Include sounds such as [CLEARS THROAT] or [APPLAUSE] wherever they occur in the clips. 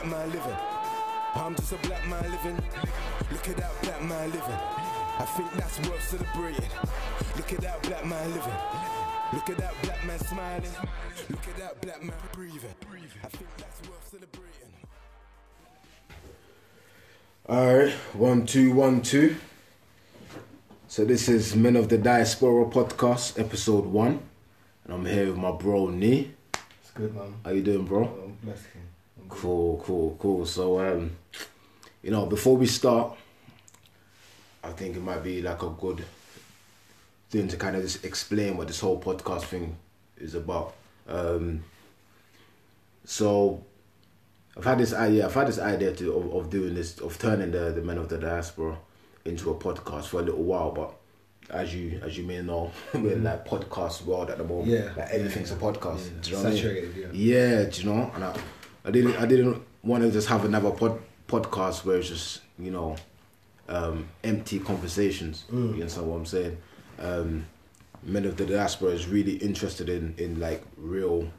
black man living. I'm just a black man living. Look at that black man living. I think that's worth celebrating. Look at that black man living. Look at that black man smiling. Look at that black man breathing. I think that's worth celebrating. Alright, one, two, one, two. So this is Men of the Diaspora podcast, episode one. And I'm here with my bro Nee. It's good, man. How you doing, bro? Oh, I'm blessed. Man. I'm good. Cool, cool, cool. So um, you know, before we start, I think it might be like a good thing to kind of just explain what this whole podcast thing is about. Um, so I've had this idea. I've had this idea to of, of doing this of turning the the men of the diaspora into a podcast for a little while, but. As you as you may know, [LAUGHS] we're in that podcast world at the moment. Yeah, like everything's yeah, a podcast. yeah. Do you know what I mean? Yeah. Yeah, do you know? And I, I didn't I didn't want to just have another pod, podcast where it's just you know um, empty conversations. Mm. You understand what I'm saying? Um, men of the diaspora is really interested in in like real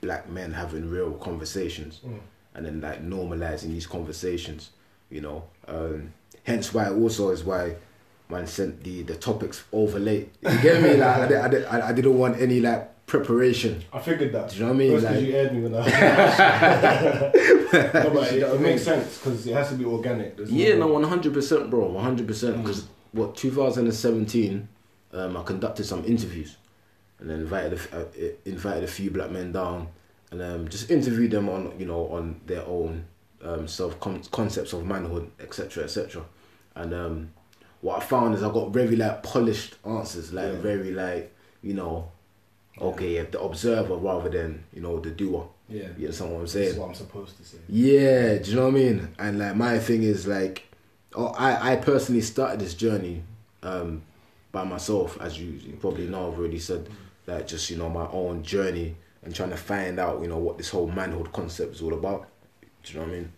black men having real conversations, Mm. and then like normalizing these conversations. You know, um, hence why also is why. Man sent the, the topics over late. You get me? Like I, I, I, I didn't want any like preparation. I figured that. Do you know what I mean? First 'cause Like- you aired me when I. [LAUGHS] [LAUGHS] no, but it, it makes sense because it has to be organic. Yeah, no, one hundred percent, bro, one hundred percent. Because what two thousand and seventeen, um, I conducted some interviews, and then invited a, uh, uh, invited a few black men down, and um, just interviewed them on you know on their own um, self con- concepts of manhood, etc., etc. And um, what I found is I got very like polished answers, like Yeah. very like you know, okay, yeah, the observer rather than you know the doer. Yeah. You understand what I'm saying? is what I'm supposed to say. Yeah, do you know what I mean? And like my thing is like, oh, I I personally started this journey um, by myself, as you, you probably know. I've already said like just you know my own journey and trying to find out you know what this whole manhood concept is all about. Do you know what I mean?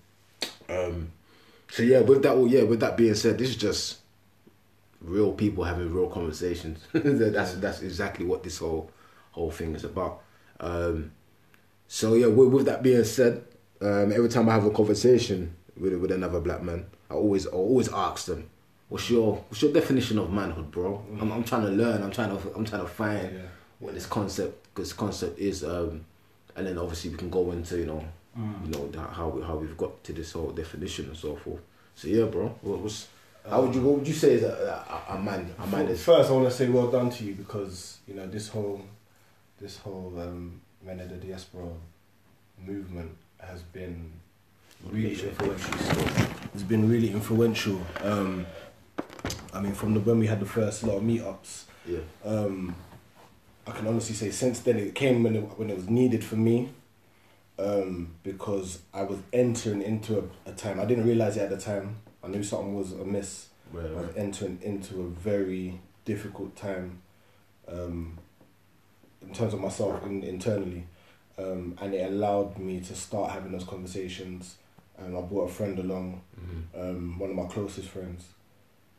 Um, so yeah, with that, yeah, with that being said, this is just real people having real conversations. [LAUGHS] that's that's exactly what this whole whole thing is about. Um, so yeah, with, with that being said, um, every time I have a conversation with with another black man, I always I always ask them, "What's your what's your definition of manhood, bro?" I'm, I'm trying to learn. I'm trying to I'm trying to find Yeah. what this concept this concept is, um, and then obviously we can go into you know you know that- how we, how we've got to this whole definition and so forth. So yeah, bro, what was how would you what would you say is a, a, a man a man is? First, I want to say well done to you because you know this whole, this whole um, men of the diaspora movement has been really influential. It's been really influential. Um, I mean, from the when we had the first lot of meetups, Yeah, um, I can honestly say since then it came when it, when it was needed for me um, because I was entering into a, a time I didn't realize it at the time. I knew something was amiss. right, I was entering into a very difficult time um, in terms of myself in, internally, um, and it allowed me to start having those conversations. And I brought a friend along, Mhm. um, one of my closest friends,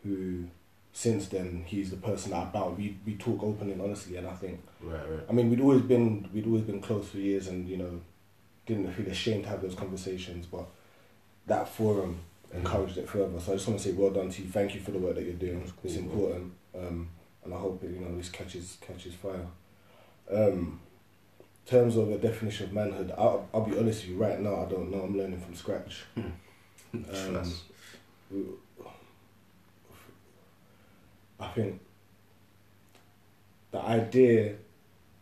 who since then he's the person that I bound. We we talk openly and honestly, and I think right, right. I mean we'd always been we'd always been close for years, and you know didn't feel ashamed to have those conversations, but that forum encouraged it further. So I just want to say well done to you. Thank you for the work that you're doing. Cool, it's important, um, and I hope it you know this catches catches fire. Um, terms of the definition of manhood, I'll, I'll be honest with you. Right now, I don't know. I'm learning from scratch. Um, I think the idea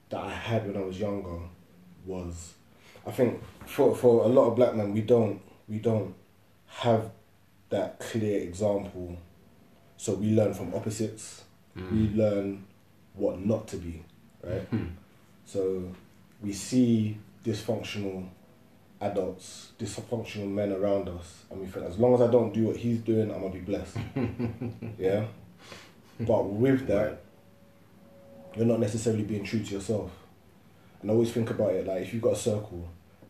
that I had when I was younger was, I think for for a lot of black men we don't we don't have that clear example, so we learn from opposites. We learn what not to be, right? Hmm. So we see dysfunctional adults, dysfunctional men around us, and we think as long as I don't do what he's doing, I'm gonna be blessed. [LAUGHS] yeah. But with that, you're not necessarily being true to yourself. And I always think about it like if you've got a circle,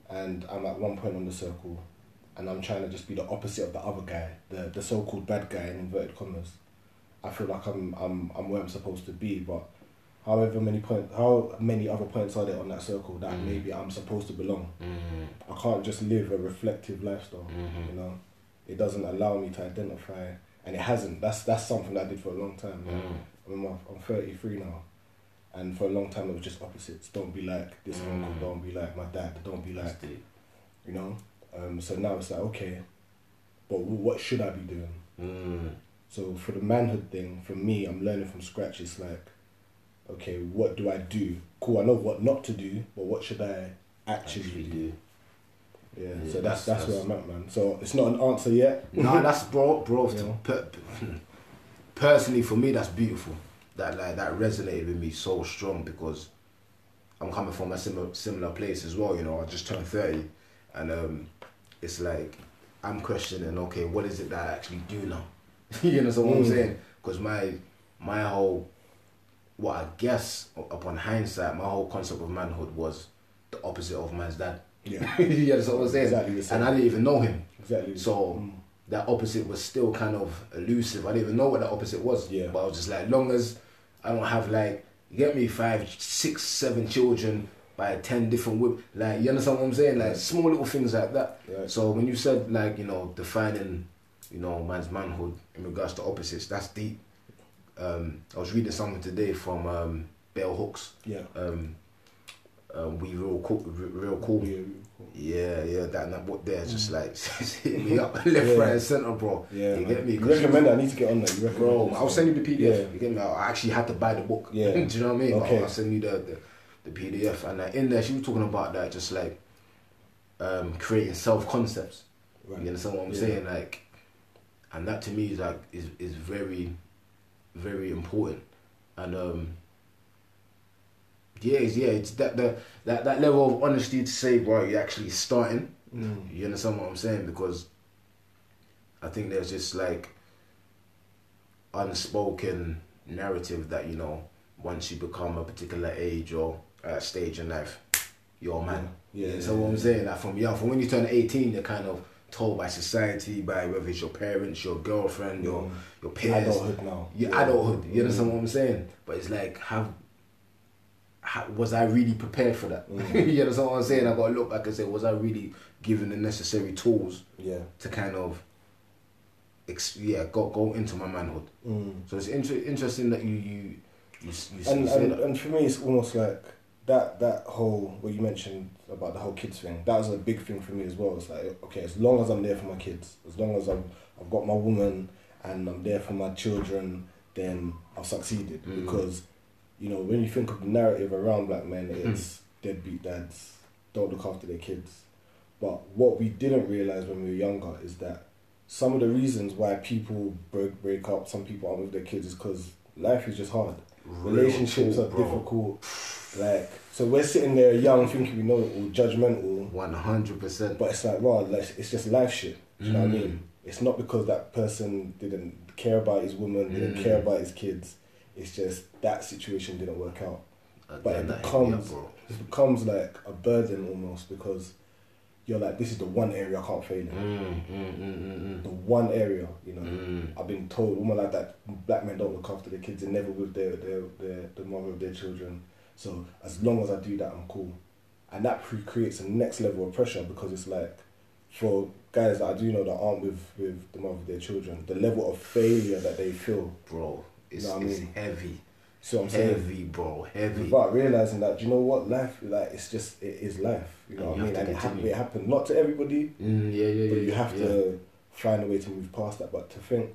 and I'm at one point on the circle, and I'm trying to just be the opposite of the other guy, the the so-called bad guy in inverted commas. I feel like I'm I'm I'm where I'm supposed to be, but however many point, how many other points are there on that circle that Mm. maybe I'm supposed to belong. Mm, I can't just live a reflective lifestyle. Mhm. You know, it doesn't allow me to identify, and it hasn't. That's that's something that I did for a long time. Mm. I'm I'm 33 now, and for a long time it was just opposites. Don't be like this Mm. uncle. Don't be like my dad. Don't be like you know. Um, so now it's like okay, but w- what should I be doing? Mm, So for the manhood thing, for me, I'm learning from scratch. It's like, okay, what do I do? Cool, I know what not to do, but what should I actually, actually do? Yeah, Yeah, so that's, that's- that's where I'm at, man. So it's not an answer yet. no, [LAUGHS] that's bro, bro. Yeah. per- personally, for me, that's beautiful. That like that resonated with me so strong because I'm coming from a similar similar place as well. You know, I just turned thirty, and um, it's like I'm questioning. Okay, what is it that I actually do now? [LAUGHS] you know, so what I'm Mm. saying? Because my my whole what I guess upon hindsight, my whole concept of manhood was the opposite of man's dad. Yeah, [LAUGHS] you know what I'm saying? Exactly. And I didn't even know him. exactly. So Mm. that opposite was still kind of elusive. I didn't even know what that opposite was. Yeah. But I was just like, long as I don't have like, get me, five, six, seven children by ten different women. Like, you understand what I'm saying? Like small little things like that. Right. So when you said like, you know, defining, you know, man's manhood in regards to opposites, that's deep. Um, I was reading something today from um, Bell Hooks. yeah, Um, um, we real cool, real cool. Yeah, Yeah, yeah, that and that what there Mm. [LAUGHS] just like hit me [LAUGHS] up left, Yeah. right, and center, bro. yeah. you man. get me? You recommend that? I need to get on that. You recommend bro. I'll send you the PDF. Yeah. You get me? I actually had to buy the book. Yeah. [LAUGHS] Do you know what I mean? Okay. I'll send you the the, the PDF, and like, in there she was talking about that, just like um, creating self concepts. Right. You understand what I'm Yeah. saying? Like, and that to me is like is is very, very important, and um. Yeah, yeah, it's that the that, that level of honesty to say, bro, you're actually starting. Mm. You understand what I'm saying? Because I think there's just like unspoken narrative that you know once you become a particular age or stage in life, you're a man. Yeah, You yeah, know what I'm yeah. saying? Like from young, from when you turn 18, you're kind of told by society, by whether it's your parents, your girlfriend, your Mm. your peers, Adulthood now. your Yeah. adulthood. You understand Mm. what I'm saying? But it's like, have, how, was I really prepared for that? Mm. [LAUGHS] you understand what I'm saying? I got to look back and say, was I really given the necessary tools Yeah. to kind of, ex- yeah, go go into my manhood? Mm. So it's inter- interesting that you you you, you, and, and, that. and for me it's almost like that that whole what you mentioned about the whole kids thing that was a big thing for me as well it's like okay as long as i'm there for my kids as long as i'm i've got my woman and i'm there for my children then i've succeeded Mm. because you know when you think of the narrative around black men Mm. it's deadbeat dads don't look after their kids but what we didn't realize when we were younger is that some of the reasons why people break break up some people aren't with their kids is because life is just hard relationships Real are bro. difficult. Like, so we're sitting there young, thinking we know it all, judgmental, One hundred percent. but it's like, wow, like, it's just life shit. Do you know what I Mm. mean? It's not because that person didn't care about his woman, didn't Mm. care about his kids. It's just that situation didn't work out. but it me up. It becomes like a burden almost because you're like, this is the one area I can't fail in. Mm, mm, mm, mm, The one area, you know. mm. Mm. I've been told women like that black men don't look after their kids. They're never with their, their, their the mother of their children. So as long as I do that, I'm cool. And that pre- creates a next level of pressure because it's like for guys that I do know that aren't with with the mother of their children, the level of failure that they feel. bro. It's, know what I mean? heavy, See what I'm saying? heavy, bro, heavy. Without realizing that, do you know what life like? It's just it is life. You know And what I mean? And it, hap- continue. it happened not to everybody, Mm, yeah, yeah, yeah. but you have yeah. to find a way to move past that. But to think,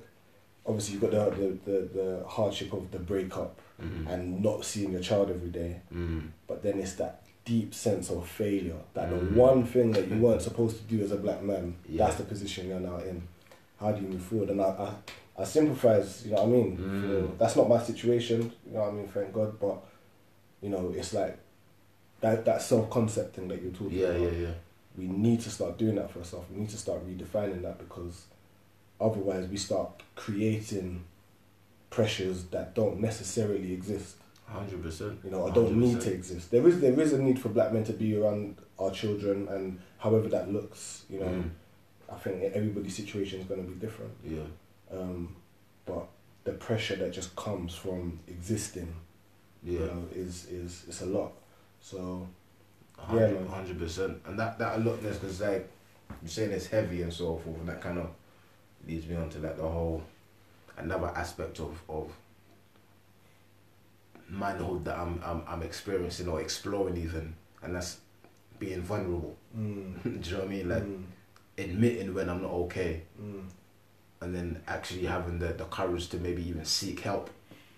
obviously, you've got the the, the, the hardship of the breakup Mm, and not seeing your child every day. mm, But then it's that deep sense of failure that Mm. the one thing that you weren't [LAUGHS] supposed to do as a black man, Yeah. that's the position you're now in. How do you move forward? And I, I, I sympathize, you know what I mean? Mm. For- that's not my situation, you know what I mean, thank God. But, you know, it's like that, that self concept thing that you're talking yeah, about yeah, yeah. we need to start doing that for ourselves. We need to start redefining that because otherwise we start creating pressures that don't necessarily exist. Hundred percent. You know, or don't need to exist. There is there is a need for black men to be around our children and however that looks, you know, Mm, I think everybody's situation is gonna be different. yeah. Um, but the pressure that just comes from existing you Yeah. know, is is it's a lot. So A Yeah, hundred percent, And that that alotness, because like you're saying, it's heavy and so forth, and that kind of leads me on to like the whole another aspect of of manhood that I'm I'm I'm experiencing or exploring even, and that's being vulnerable. mm, [LAUGHS] Do you know what I mean? Like mm, admitting when I'm not okay, mm, and then actually having the the courage to maybe even seek help.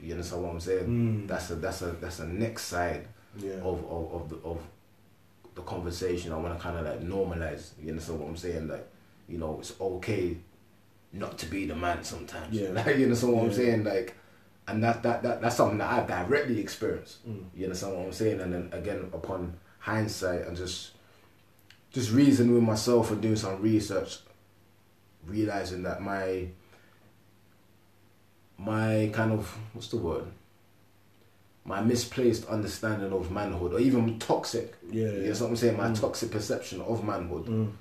You understand what I'm saying? mm, That's a that's a that's a next side yeah. of of of the of the conversation. I want to kind of like normalize. You understand what I'm saying? Like, you know, it's okay not to be the man sometimes. Yeah. [LAUGHS] Like, you understand what I'm saying? Like, and that that that that's something that I directly experienced. Mm. You understand what I'm saying? And then again, upon hindsight and just just reasoning with myself and doing some research, realizing that my my kind of what's the word? My misplaced understanding of manhood, or even toxic. Yeah, You yeah. know what I'm saying? My Mm. toxic perception of manhood Mm.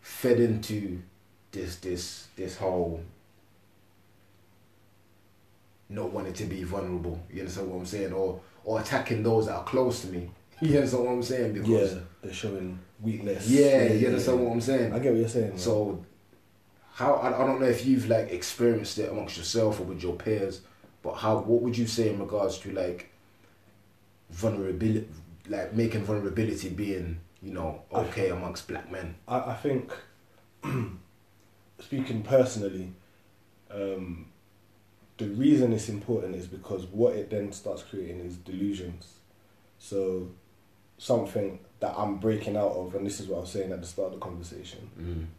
fed into this this this whole not wanting to be vulnerable. You understand what I'm saying? Or or attacking those that are close to me. [LAUGHS] You understand what I'm saying? Because Yeah, they're showing weakness. yeah, you understand what I'm saying? I get what you're saying. man. So, how I, I don't know if you've like experienced it amongst yourself or with your peers, but how what would you say in regards to like vulnerability, like making vulnerability being you know okay amongst black men? I, I think, [CLEARS THROAT] speaking personally, um, the reason it's important is because what it then starts creating is delusions. So, something that I'm breaking out of, and this is what I was saying at the start of the conversation.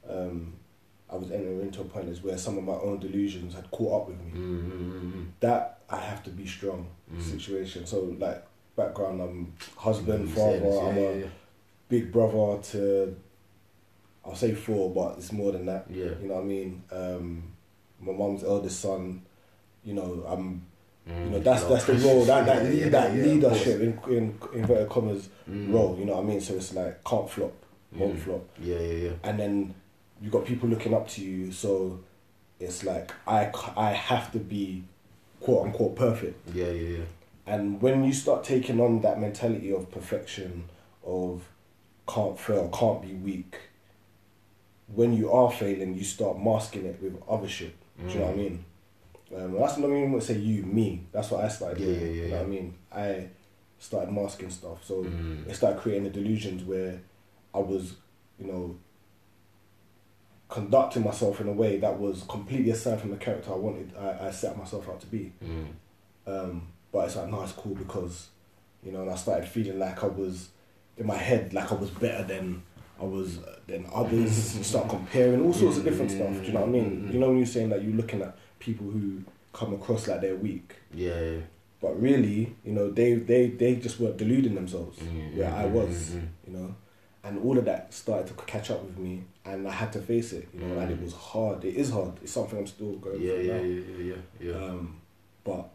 Mm. Um, I was entering into a point is where some of my own delusions had caught up with me. Mm, mm, mm, That I have to be strong Mm. situation. So, like background, I'm husband, father. Yeah, I'm a yeah, big brother to I'll say four, but it's more than that. yeah. You know what I mean? Um, my mom's eldest son. You know, I'm. You know, that's that's the role that that [LAUGHS] lead, that leadership in, in inverted commas Mm. role. You know what I mean? So it's like can't flop, won't flop, Yeah, yeah, yeah. and then you got people looking up to you. So it's like I I have to be quote unquote perfect. Yeah, yeah, yeah. And when you start taking on that mentality of perfection, of can't fail, can't be weak, when you are failing, you start masking it with other shit. Do you know what I Mm. mean? Um, that's not even want to say you, me. That's what I started Yeah, doing. yeah, yeah, you know yeah. what I mean? I started masking stuff. So Mm. it started creating the delusions where I was, you know, conducting myself in a way that was completely aside from the character I wanted, I, I set myself out to be. Mm. Um, but it's like, no, it's cool because, you know, and I started feeling like I was, in my head, like I was better than I was uh, than others. [LAUGHS] start comparing all sorts of different stuff. Do you know what I mean? You know when you're saying that you're looking at people who come across like they're weak, Yeah, yeah. but really, you know, they they they just were deluding themselves. Mm, mm, I was, mm, mm. you know, and all of that started to catch up with me, and I had to face it. You know, and it Mm. was hard. It is hard. It's something I'm still going Yeah, through yeah, now. yeah, yeah, yeah, yeah. Um, but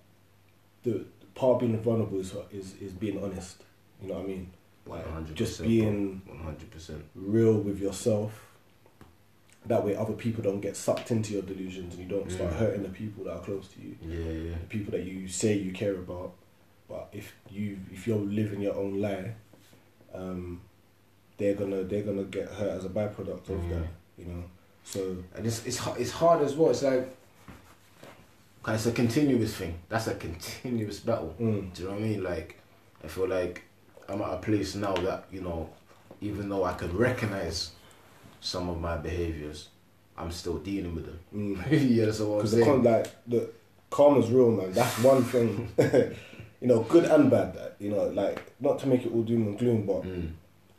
the part of being vulnerable is, is is being honest. You know what I mean? Like 100%, just being One hundred percent. real with yourself. That way, other people don't get sucked into your delusions, and you don't start Mm. hurting the people that are close to you, Yeah, yeah. the people that you say you care about. But if you if you're living your own lie, um, they're gonna they're gonna get hurt as a byproduct of Mm. that. You know, so And it's it's it's hard as well. It's like. it's a continuous thing. That's a continuous battle. mm, Do you know what I mean? Like, I feel like I'm at a place now that you know, even though I can recognize some of my behaviors, I'm still dealing with them. mm. [LAUGHS] yeah, that's what I'm Because saying. like the karma's real, man. That's one thing. [LAUGHS] you know, good and bad. That, you know, like not to make it all doom and gloom, but Mm.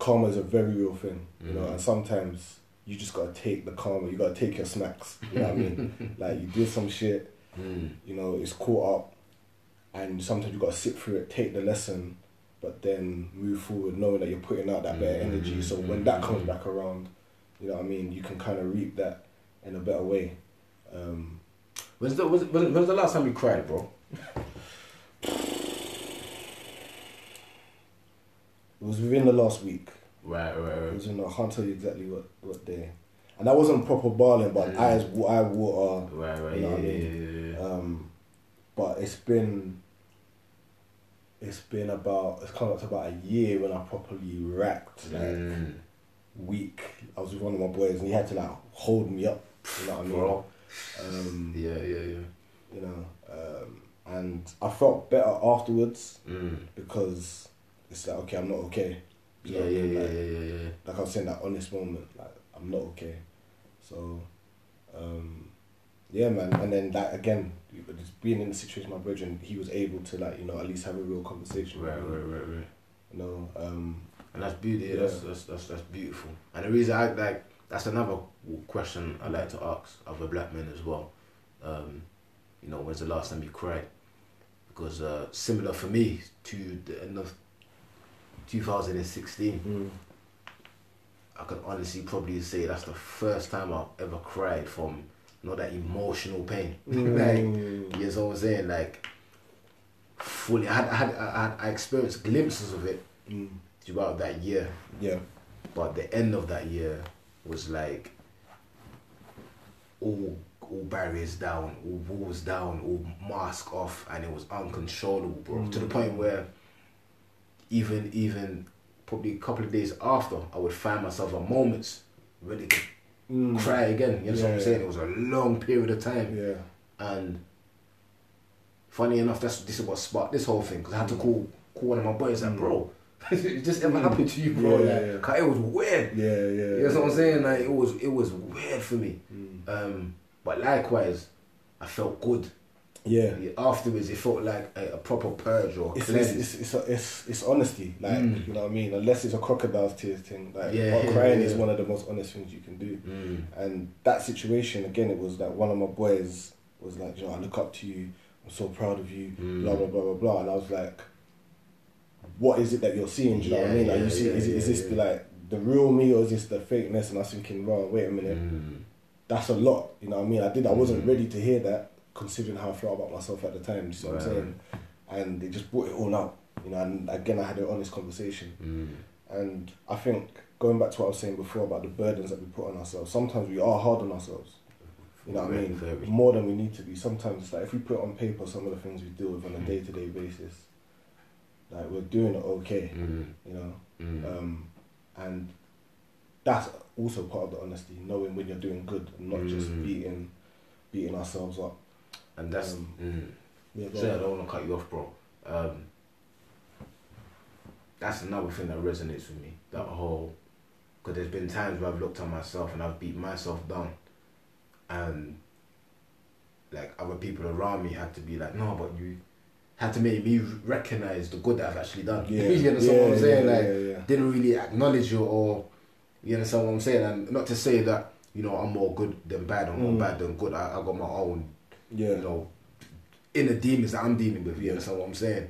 Karma is a very real thing. You know, Mm. and sometimes you just gotta take the karma. You gotta take your smacks. You know what I mean? [LAUGHS] Like you did some shit. Mm. You know, it's caught up, and sometimes you gotta sit through it, take the lesson, but then move forward, knowing that you're putting out that better Mm, energy. So when that comes back around, you know what I mean. You can kind of reap that in a better way. Um, When's the was, when, when's the last time you cried, bro? [LAUGHS] It was within the last week. Right, right, It right. was in, I can't tell you exactly what, what day. And that wasn't proper balling, but Mm. eyes, eye water. Right, right. You know Yeah, what I yeah, mean? yeah, yeah, yeah. Um, but it's been, it's been about it's come up to about a year when I properly racked like Mm. week. I was with one of my boys and he had to like hold me up. You know what I mean? Bro. Um, Yeah, yeah, yeah. you know, um, and I felt better afterwards Mm. because it's like okay, I'm not okay. You know Yeah, I yeah, mean? yeah, Like, yeah, yeah, yeah. like I was saying that honest moment, like I'm not okay. So, um, yeah, man. And then that again, just being in the situation, my brother, and he was able to like you know at least have a real conversation. Right, right, right, right. You know, um, And that's beauty. Yeah. That's, that's that's that's beautiful. And the reason I like that's another question I like to ask other black men as well. Um, you know, when's the last time you cried? Because uh, similar for me to the end of 2016, mm, I can honestly probably say that's the first time I've ever cried from you know that emotional pain. [LAUGHS] like mm, you know what I'm saying? Like fully, I had, I had, I, had, I experienced glimpses of it mm, throughout that year. yeah, But the end of that year was like all all barriers down, all walls down, all mask off, and it was uncontrollable, bro. To the point where even even probably a couple of days after, I would find myself at moments ready to mm, cry again. You know what I'm Yeah. saying? It was a long period of time, yeah, and funny enough, that's this is what sparked this whole thing. Because I had to call call one of my boys, like, Mm. bro, [LAUGHS] it just ever happened to you, bro? Yeah, yeah, like, yeah. 'cause it was weird. yeah, yeah. You know what I'm saying? Like it was it was weird for me. Mm, Um, but likewise, I felt good. Yeah. Afterwards, it felt like a, a proper purge or It's, cleanse. it's, it's, it's, it's, it's honesty, like, Mm. you know what I mean? Unless it's a crocodile's tears thing. Like, Yeah, yeah, crying yeah. is one of the most honest things you can do. Mm. And that situation, again, it was that one of my boys was like, you know, I look up to you, I'm so proud of you, Mm. blah, blah, blah, blah, blah. And I was like, what is it that you're seeing? Do you know what I Yeah, mean? Like, you see, yeah, is, it, is yeah, this yeah. like the real me or is this the fakeness? And I was thinking, well, wait a minute, Mm. that's a lot. You know what I mean? I did. I wasn't Mm. ready to hear that, considering how I felt about myself at the time. You see what I'm saying? And they just brought it all out. You know, and again, I had an honest conversation. Mm. And I think going back to what I was saying before about the burdens that we put on ourselves, sometimes we are hard on ourselves. You know what I mean? very. More than we need to be. Sometimes it's like if we put on paper some of the things we deal with on a day to day basis, like we're doing it okay. Mm. You know, Mm. um, and that's also part of the honesty, knowing when you're doing good and not just Mm. beating beating ourselves up. And that's um, mm. Yeah, Say I don't want to cut you off, bro. Um, that's another thing that resonates with me. That whole, because there's been times where I've looked at myself and I've beat myself down, and like other people around me had to be like, no, but you had to make me recognize the good that I've actually done. [LAUGHS] Yeah, you understand yeah, what I'm saying? yeah, like, didn't really acknowledge you or you understand what I'm saying? And not to say that you know I'm more good than bad or more Mm. bad than good. I, I got my own yeah, you know, inner demons that I'm dealing with. You Yeah. understand what I'm saying?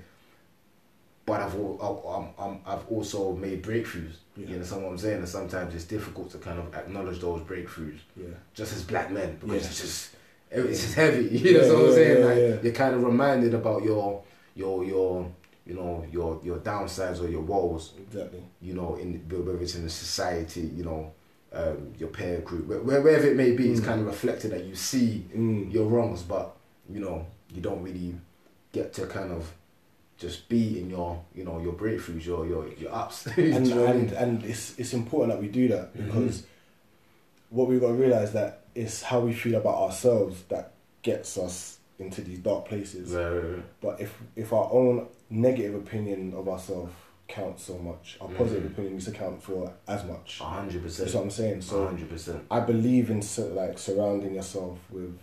But I've I'm, I'm, I've also made breakthroughs. Yeah. You understand what I'm saying? And sometimes it's difficult to kind of acknowledge those breakthroughs, yeah, just as black men, because it's just it's just heavy. [LAUGHS] You know what I'm saying? like you're kind of reminded about your your your you know your your downsides or your woes. exactly. You know, in whether it's in the society, you know. Um, your peer group, where- wherever it may be, it's Mm. kind of reflected that you see Mm. your wrongs, but you know you don't really get to kind of just be in your you know your breakthroughs, your your your ups. [LAUGHS] Do you and know what I mean? and, and it's it's important that we do that Mhm. because what we've got to realize that it's how we feel about ourselves that gets us into these dark places. Right, right, right. But if if our own negative opinion of ourselves counts so much, our positive Mhm. opinion needs to count for as much. A hundred That's percent. what I'm saying. A So hundred percent. I believe in like surrounding yourself with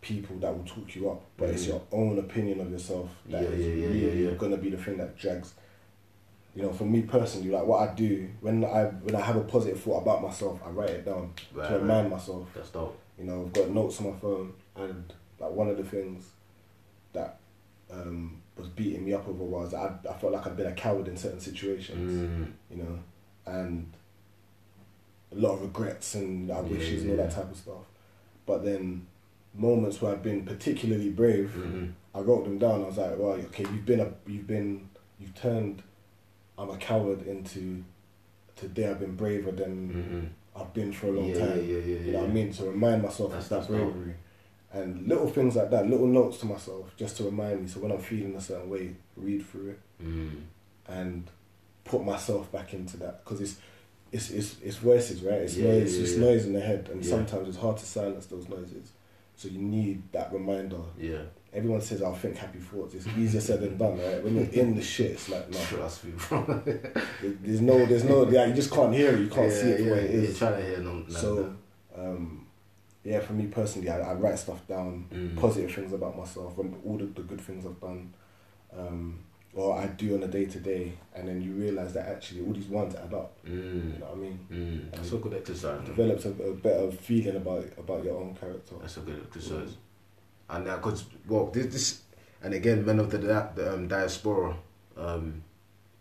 people that will talk you up, but it's Mhm. your own opinion of yourself that Yeah, is really gonna be the thing that drags. You know, for me personally, like what I do when I when I have a positive thought about myself, I write it down Right, to right. remind myself. That's dope. You know, I've got notes on my phone, and like one of the things that um, was beating me up over was I, I felt like I've been a coward in certain situations Mm. you know, and a lot of regrets and I Yeah, wishes and all that type of stuff. But then moments where I've been particularly brave, Mhm. I wrote them down. I was like, well, okay, you've been a, you've been, you've turned, I'm a coward into, today I've been braver than Mhm. I've been for a long Yeah, time. yeah, yeah, yeah, You know what I mean? To remind myself That's- of that bravery. And little things like that, little notes to myself, just to remind me. So when I'm feeling a certain way, read through it Mm. and put myself back into that because it's it's it's it's voices, right? It's Yeah, noise, yeah, it's yeah. noise in the head, and sometimes it's hard to silence those noises. So you need that reminder. Yeah. Everyone says, "I'll think happy thoughts." It's easier said than done, right? When you're in the shit, it's like no, Trust me, bro. there's no, there's no, yeah, you just can't hear it, you can't see it for what it yeah, is. trying to hear no, no, So, um, yeah, for me personally, I, I write stuff down, Mm. positive things about myself, and all the, the good things I've done, um, or I do on a day to day, and then you realize that actually all these ones add up. Mm. You know what I mean? Mm. That's a good exercise. Develops a, a better feeling about about your own character. That's a good exercise. And now, because well, this, this, and again, men of the, the um, diaspora, um,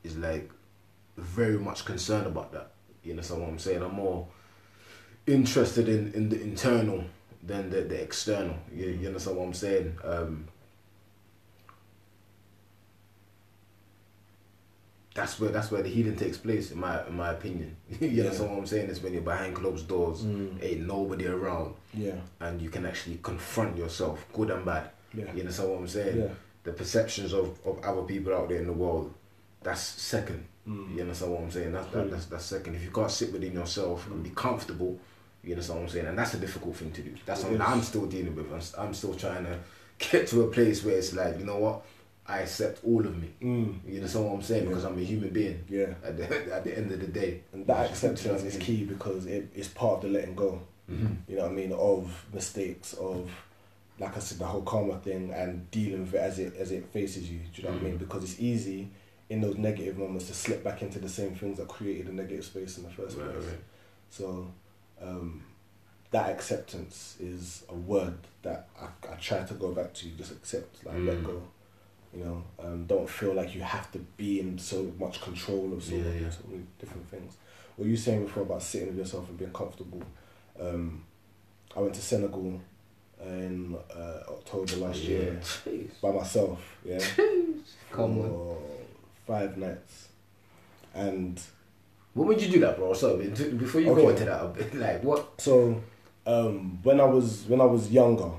is like very much concerned about that. You understand what I'm saying? I'm more interested in, in the internal than the, the external. You, you understand what I'm saying? Um, that's where that's where the healing takes place, in my in my opinion. [LAUGHS] you Yeah. understand what I'm saying? It's when you're behind closed doors, Mm. ain't nobody around Yeah, and you can actually confront yourself, good and bad. yeah, You understand what I'm saying? yeah. The perceptions of, of other people out there in the world, that's second. Mm. You understand what I'm saying? That's, that, that's that's second. If you can't sit within yourself and be comfortable, you understand what I'm saying? And that's a difficult thing to do. That's something. I'm still dealing with. I'm, I'm still trying to get to a place where it's like, you know what? I accept all of me. Mm. You understand what I'm saying? Yeah. Because I'm a human being Yeah, at the, [LAUGHS] at the end of the day. and that acceptance is key because it, it's part of the letting go. Mhm. You know what I mean? Of mistakes, of like I said, the whole karma thing, and dealing with it as it as it faces you. Do you know what I mean? Mhm. Because it's easy in those negative moments to slip back into the same things that created the negative space in the first Right, place. right. So um, that acceptance is a word that I, I try to go back to. Just accept, like let Mm. go. You know, um, don't feel like you have to be in so much control of so, Yeah, many, yeah. so many different things. What you were saying before about sitting with yourself and being comfortable. Um, I went to Senegal in uh, October last year Jeez. by myself. Yeah, Come on. five nights, and What would you do that, bro? So before you Okay. go into that, like what? So, um, when I was when I was younger,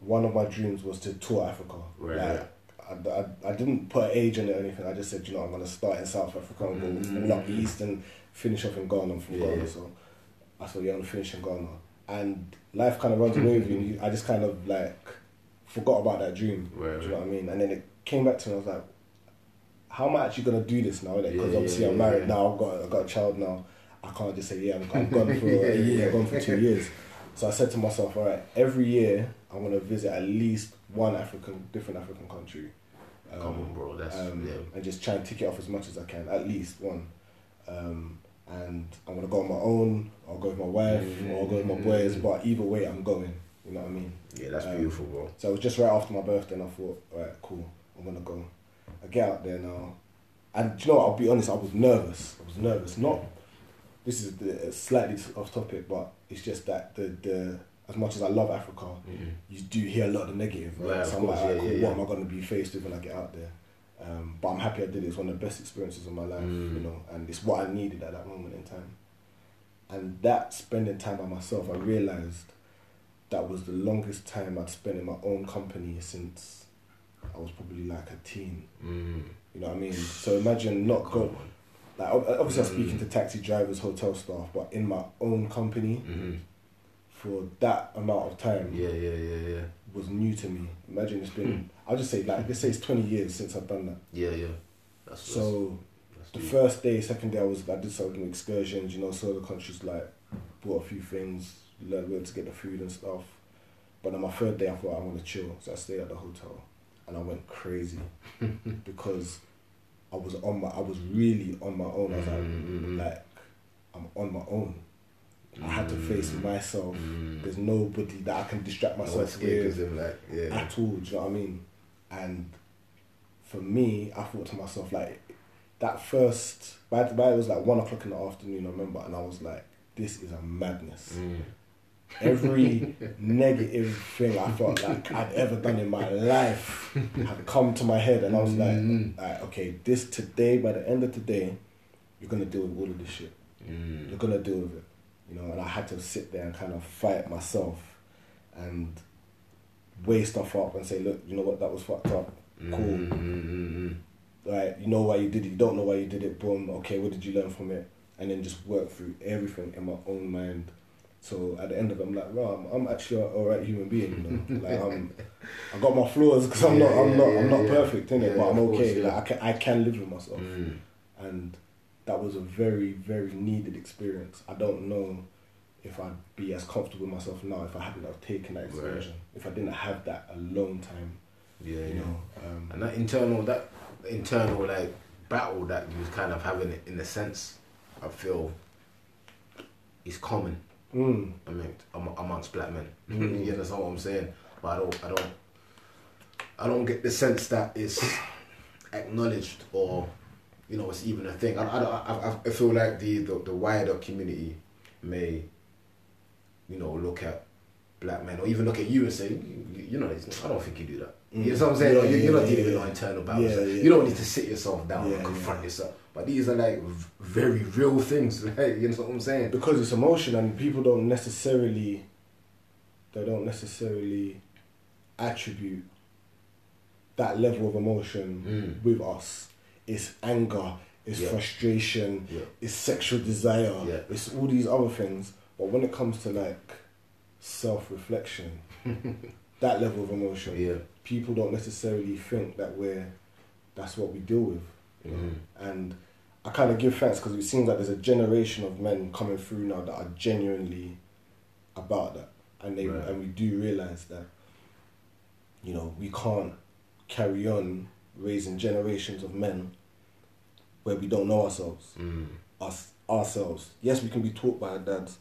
one of my dreams was to tour Africa. Right, Like. I, I, I didn't put an age on it or anything. I just said, you know, I'm gonna start in South Africa and go Mm. all up east and finish off in Ghana. I'm from Yeah, Ghana, so I thought, yeah, I'm gonna finish in Ghana. And life kind of runs away [LAUGHS] with you. And you I just kind of like forgot about that dream. Right, Do you know what I mean? And then it came back to me. I was like, how am I actually gonna do this now? Because Yeah, obviously yeah, I'm married now. I've got I've got a child now. I can't just say yeah. I'm, I'm gone for [LAUGHS] a year. gone for two years. So I said to myself, all right, every year I'm gonna visit at least one African, different African country. Um, Come on, bro. That's um, yeah. and just try and tick it off as much as I can, at least one. Um, and I'm gonna go on my own, or go with my wife, or I'll go with my boys. But either way, I'm going. You know what I mean? Yeah, that's um, beautiful, bro. So it was just right after my birthday, and I thought, all right, cool, I'm gonna go. I get out there now, and do you know what? I'll be honest, I was nervous. I was nervous. Not this is the, slightly off topic, but it's just that the the as much as I love Africa, Mhm. you do hear a lot of the negative. Right? Yeah, so I'm course, alright, yeah, cool, yeah, what am I going to be faced with when I get out there? Um, but I'm happy I did it. It's one of the best experiences of my life, Mm. you know, and it's what I needed at that moment in time. And that spending time by myself, I realized that was the longest time I'd spent in my own company since I was probably like a teen. Mm. You know what I mean? So imagine not going. like ob- obviously I'm Mm. speaking to taxi drivers, hotel staff, but in my own company Mhm. for that amount of time Yeah, yeah, yeah, yeah. was new to me. Imagine it's been Hmm. I'll just say like let's say it's twenty years since I've done that. Yeah, yeah. That's So that's, the that's first day, second day I was I did some excursions, you know, saw the countries like bought a few things, learned where to get the food and stuff. But on my third day I thought I'm gonna chill. So I stayed at the hotel and I went crazy [LAUGHS] because I was on my I was really on my own. I was like, Mm, like I'm on my own. I had to face Mm. myself. Mm. There's nobody that I can distract No myself with escapism, like yeah. at all. Do you know what I mean? And for me, I thought to myself like that first. By by it was like one o'clock in the afternoon. I remember, and I was like, "This is a madness." Mm. Every negative thing I felt like I'd ever done in my life had come to my head, and I was like, Mm. like, "Okay, this today. By the end of today, you're gonna deal with all of this shit." Mm. you're gonna deal with it, you know. And I had to sit there and kind of fight myself, and weigh stuff up and say, look, you know what, that was fucked up. Cool. Mm-hmm. Right, you know why you did it. You don't know why you did it. Boom. Okay, what did you learn from it? And then just work through everything in my own mind. So at the end of it, I'm like, well, I'm, I'm actually an alright human being. You know, [LAUGHS] like I'm, I got my flaws because I'm Yeah, not, I'm not, yeah, I'm not yeah. perfect in it, but I'm course, okay. yeah. Like I can, I can live with myself, Mm. and that was a very, very needed experience. I don't know if I'd be as comfortable with myself now if I hadn't have taken that Right. If I didn't have that alone time, Yeah, you know. Um, And that internal, that internal like battle that you was kind of having in a sense, I feel is common. Mm, I mean, amongst black men. [LAUGHS] Mm. you understand what I'm saying? But I don't, I don't, I don't get the sense that it's acknowledged or, you know, it's even a thing. I, I, I, I feel like the, the the wider community may, you know, look at black men or even look at you and say, you, you know, I don't think you do that. You know what I'm saying? Yeah, Like, you're not yeah, dealing with yeah. no internal battles. You don't need to sit yourself down and confront yourself. But these are like very real things. [LAUGHS] Like, you know what I'm saying? because it's emotion and people don't necessarily they don't necessarily attribute that level of emotion Mm. with us it's anger it's Yeah. frustration Yeah. it's sexual desire Yeah. it's all these other things but when it comes to like self-reflection [LAUGHS] that level of emotion Yeah. people don't necessarily think that we're that's what we deal with Mhm. and I kind of give thanks because it seems like there's a generation of men coming through now that are genuinely about that, and they Right. and we do realize that you know we can't carry on raising generations of men where we don't know ourselves, Mm. us ourselves. Yes, we can be taught by our dads,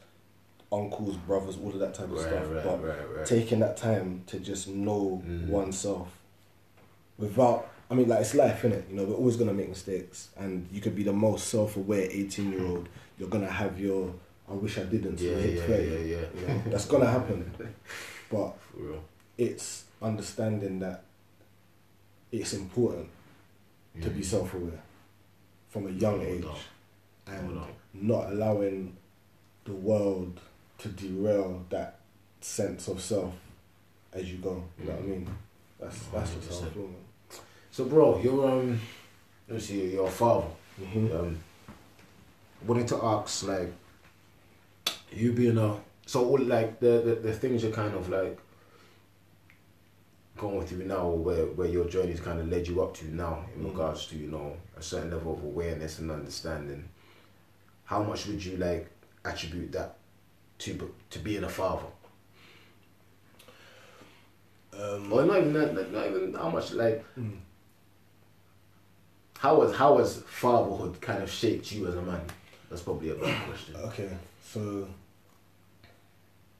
uncles, brothers, all of that type of Right, stuff, right, but taking that time to just know Mm. oneself without I mean like it's life innit? you know we're always gonna make mistakes and you could be the most self-aware 18 year old you're gonna have your I wish I didn't Yeah, hit yeah, yeah, yeah. you [LAUGHS] know? that's gonna happen but [LAUGHS] it's understanding that it's important to be self-aware from a young No age and No not allowing the world to derail that sense of self as you go. You know what I mean? That's that's just how I 100%. feel, man. So, bro, you're um, let me see, you're a father. Mhm. Um, wanted to ask like, you being a so all like the, the the things you're kind of like going through now, where where your journey's kind of led you up to now in Mm. regards to you know a certain level of awareness and understanding. How much would you like attribute that to to being a father? Um, Or not even that, not- not even how much like mm. How has how has fatherhood kind of shaped you as a man? That's probably a better question. Okay, so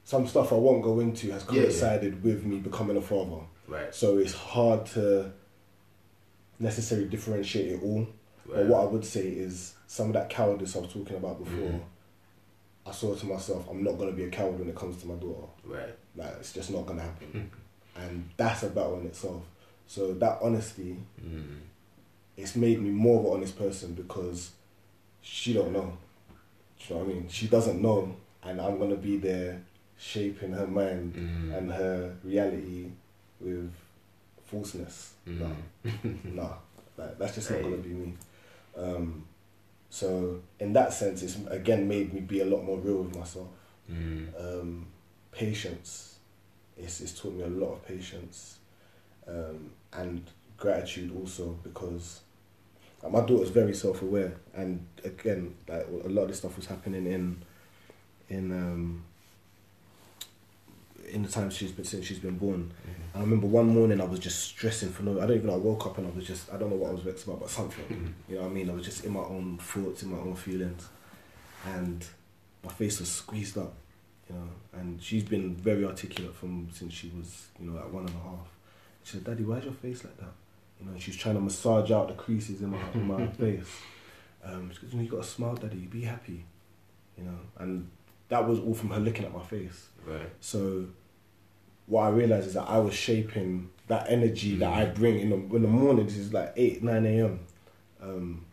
some stuff I won't go into has Yeah, yeah. coincided with me becoming a father. Right. So it's hard to necessarily differentiate it all. But what I would say is some of that cowardice I was talking about before. Mhm. I saw to myself, I'm not gonna be a coward when it comes to my daughter. Right. Like it's just not gonna happen, and that's a battle in itself. So that honesty, Mm. It's made me more of an honest person because she don't know. Do you know what I mean? She doesn't know, and I'm gonna be there shaping her mind Mm. and her reality with falseness. Mm. No, [LAUGHS] no, like, that's just Hey. not gonna be me. Um, so in that sense, it's again made me be a lot more real with myself. Mm. Um, patience, it's, it's taught me a lot of patience, um, and gratitude also because like, my daughter's very self aware, and again, like a lot of this stuff was happening in in um, in the time she's been since she's been born. And I remember one morning I was just stressing for no. I don't even know. I woke up and I was just I don't know what I was vexed about, but something. You know what I mean? I was just in my own thoughts, in my own feelings, and my face was squeezed up. You know, and she's been very articulate from since she was you know at one and a half. She said, "Daddy, why's your face like that?" You know, she's trying to massage out the creases in my in my [LAUGHS] face. Um, she goes, "You know, you got to smile, Daddy. Be happy." You know, and that was all from her looking at my face. Right. So what I realized is that I was shaping that energy that I bring in the in the morning. This is like eight nine a.m. Um,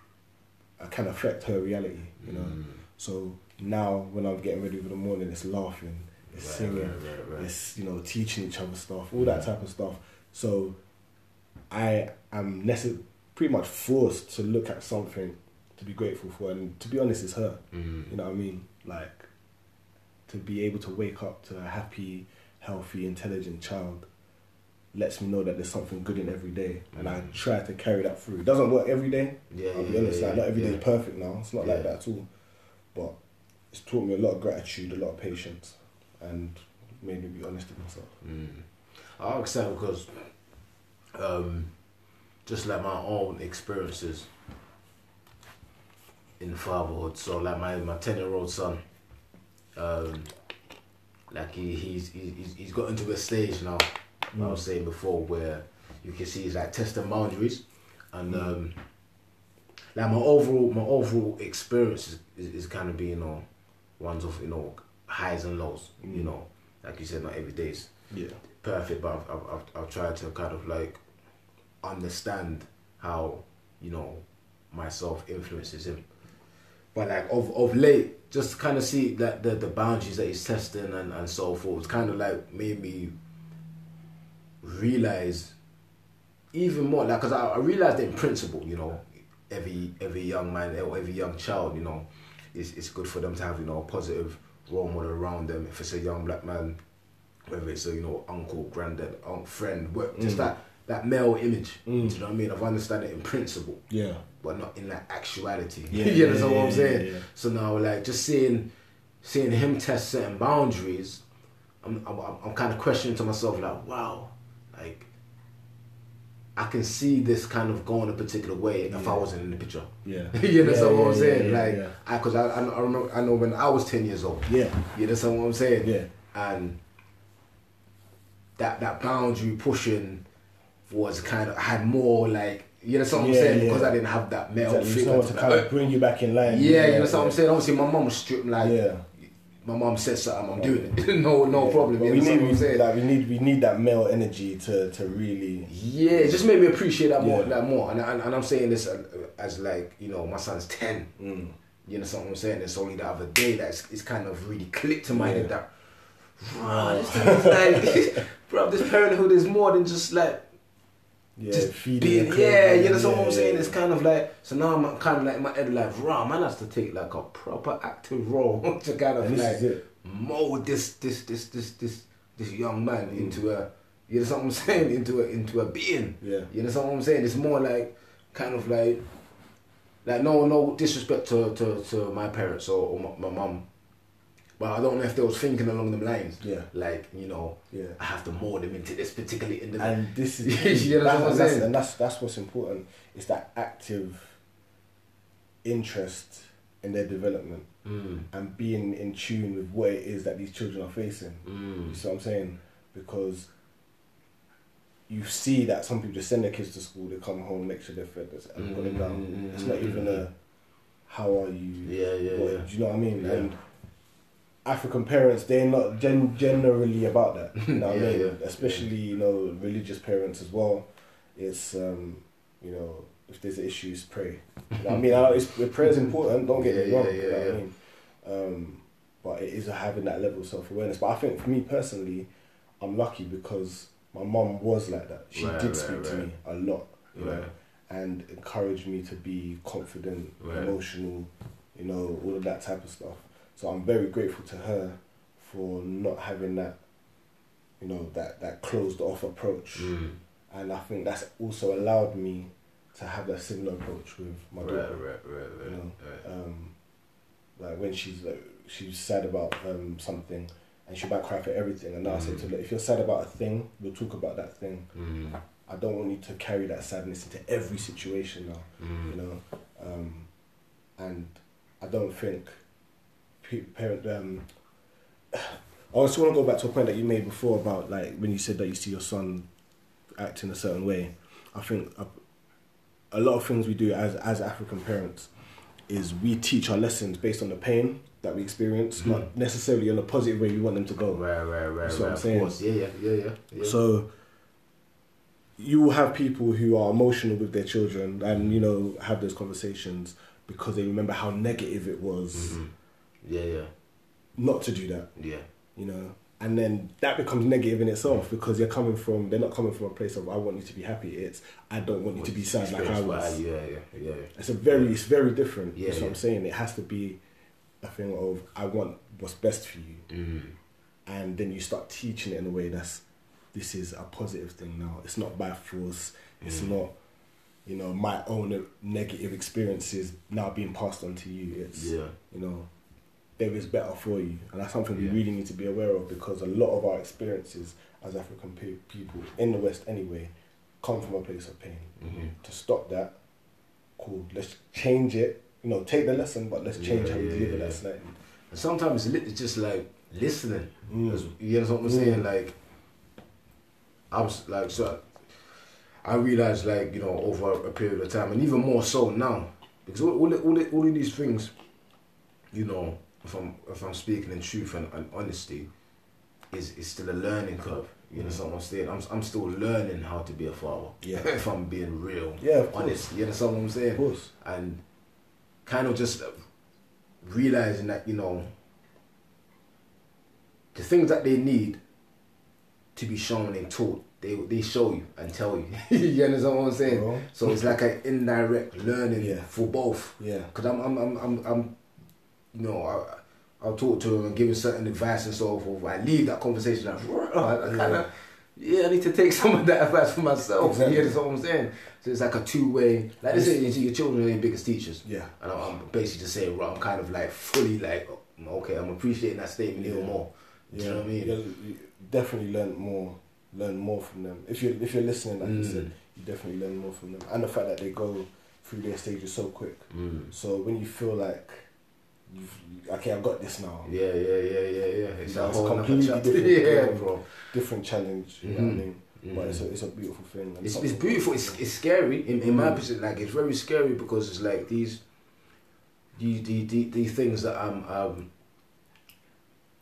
I can affect her reality, you know. Mm. So now when I'm getting ready for the morning, it's laughing, it's Right, singing, right, right, right. it's you know teaching each other stuff, all that type of stuff. So I am pretty much forced to look at something to be grateful for, and to be honest, it's her. Mm. You know what I mean? Like to be able to wake up to a happy, healthy, intelligent child lets me know that there's something good in every day, and I Mm. try to carry that through. It doesn't work every day. Yeah, I'll be yeah, honest, yeah, like not every day yeah. is perfect now. It's not like that at all. But it's taught me a lot of gratitude, a lot of patience, and made me be honest with myself. Mm. I that because, um, just like my own experiences in fatherhood. So like my my ten year old son, um, like he he's he's he's got into a stage now. I was saying before where you can see he's like testing boundaries, and um, like my overall my overall experience is, is, is kind of being you know ones of you know highs and lows. You Mm. know, like you said, not every day's Yeah. Perfect, but I've, I've, I've, tried to kind of like understand how you know myself influences him. But like of of late, just kind of see that the the boundaries that he's testing and, and so forth, kind of like made me realize even more like because I, I realized in principle, you know, every every young man or every young child, you know, it's it's good for them to have you know a positive role model around them. If it's a young black man, whether it's a you know uncle, granddad, aunt, friend, what, just Mm. that that male image. Mm. Do you know what I mean? I've understand it in principle, Yeah. but not in that actuality. Yeah, [LAUGHS] you know yeah, what yeah, I'm saying? yeah. So now like just seeing seeing him test certain boundaries, I'm I'm, I'm kind of questioning to myself like, wow, like. I can see this kind of going a particular way if I wasn't in the picture. Yeah. [LAUGHS] you know what I'm saying? like. I, cause I, I, know- I remember, I know when I was ten years old. Yeah. You know what I'm saying? Yeah. And that that boundary pushing was kind of had more like you know what I'm Yeah, saying yeah. because I didn't have that male Exactly. figure. Someone to kind of bring you back in line. yeah, you know what yeah. I'm saying. Obviously, my mum was strict. Like, Yeah. my mum said something, I'm doing it. [LAUGHS] no, no Yeah. problem. But You we know need, what I'm we, saying? like, we need, we need that male energy to, to really. Yeah, it just made me appreciate that more, Yeah. that more. And, and, and I'm saying this uh, as like, you know, my son's 10. Mm. You know what I'm saying? It's only the other day that it's, it's kind of really clicked to my Yeah. head that, this like, [LAUGHS] bro, this parenthood is more than just like, Yeah, just feeding. being, yeah, clothing, you know what I'm saying? yeah. It's kind of like, so now I'm kind of like, in my head like, raw, man has to take like a proper active role [LAUGHS] to kind of like mold this, this, this, this, this, this young man Mm. into a, you know what I'm [LAUGHS] saying? Into a, into a being. Yeah. You know what I'm saying? It's more like kind of like like no no disrespect to, to, to my parents or, or my, my mum. But I don't know if they was thinking along them lines. Yeah. Like, you know, Yeah. I have to mold them into this particular individual. And this is [LAUGHS] You know that- [LAUGHS] what I'm that's, saying? and that's that's what's important. It's that active interest in their development Mm, and being in tune with what it is that these children are facing. You mm, see what I'm saying? Because you see that some people just send their kids to school, they come home, make sure they're fed, that's- and put them down. Mm, It's not mm, even a how are you? Yeah, yeah, what- yeah. Do you know what I mean? Yeah. And African parents, they're not gen- generally about that. You know what [LAUGHS] Yeah, I mean? yeah, Especially you know religious parents as well. It's um, you know if there's issues, pray. You know I mean? I it's, prayer is important. Don't get me wrong. yeah, you know yeah, what. I mean? Um, but it is having that level of self awareness. But I think for me personally, I'm lucky because my mum was like that. She Right, did right, speak to right. me a lot, you know, and encouraged me to be confident, emotional, you know, all of that type of stuff. So I'm very grateful to her for not having that, you know, that that closed off approach. mm. And I think that's also allowed me to have that similar approach with my daughter. right, right, right. You know, right. Um, like when she's like she's sad about um, something and she might cry for everything. And now I say to her, if you're sad about a thing, we'll talk about that thing. Mm, I don't want you to carry that sadness into every situation now. mm. You know, um, and I don't think parent. Um, [SIGHS] I also want to go back to a point that you made before about like when you said that you see your son act in a certain way. I think a, a lot of things we do as as African parents is we teach our lessons based on the pain that we experience, not necessarily in a positive way we want them to go. Right, right, right, That's right. I'm of saying. course. Yeah, yeah, yeah, yeah. yeah. So you will have people who are emotional with their children and you know have those conversations because they remember how negative it was Mhm. Yeah, yeah, not to do that. yeah. You know, and then that becomes negative in itself because you're coming from they're not coming from a place of I want you to be happy. It's I don't want you to be sad like I was. I- Yeah, yeah, yeah. It's a very it's very different. Yeah, That's what. I'm saying. It has to be a thing of I want what's best for you, Mm. and then you start teaching it in a way that's this is a positive thing now. It's not by force. It's Mm. not you know my own negative experiences now being passed on to you. It's Yeah. you know there is better for you, and that's something Yeah. we really need to be aware of because a lot of our experiences as African pe- people in the West anyway come from a place of pain. Mhm. To stop that, cool. Let's change it. You know, take the lesson, but let's change Yeah, how we yeah, deliver that slightly. And sometimes it's just like listening. Mm. You know what I'm Mm. saying? Like, I was like, so I realized, like, you know, over a period of time, and even more so now, because all, all, all, all of these things, you know, if I'm if I'm speaking in truth and, and honesty, is is still a learning curve. You know mm. what I'm saying? I'm I'm still learning how to be a father. Yeah. [LAUGHS] if I'm being real, Yeah, honest. You know what I'm saying? Of course. and kind of just realizing that you know the things that they need to be shown and taught they they show you and tell you [LAUGHS] you understand what I'm saying so it's like an indirect learning Yeah. for both Yeah. because I'm, I'm I'm I'm I'm you know I I'll talk to him and give him certain advice and so forth I leave that conversation like I, I kind of yeah, I need to take [LAUGHS] some of that advice for myself. Exactly. Yeah, that's what I'm saying. So it's like a two way. Like they say, your children are your biggest teachers. Yeah. And I'm, basically just saying, I'm kind of like fully like, okay, I'm appreciating that statement Yeah. more. Do you know what I mean? You, you definitely learn more. Learn more from them. If you if you're listening, like you Mm. said, you definitely learn more from them, and the fact that they go through their stages so quick. Mm. So when you feel like okay, I've got this now. Yeah, yeah, yeah, yeah, yeah. It's No, a it's whole completely different, Yeah, bro. bro. Different challenge. You know what I Mhm. mean? But it's a it's a beautiful thing. It's, it's beautiful. It's, it's scary in, in my Mm. position. Like it's very scary because it's like these, these, these, these, these things that I'm. Um,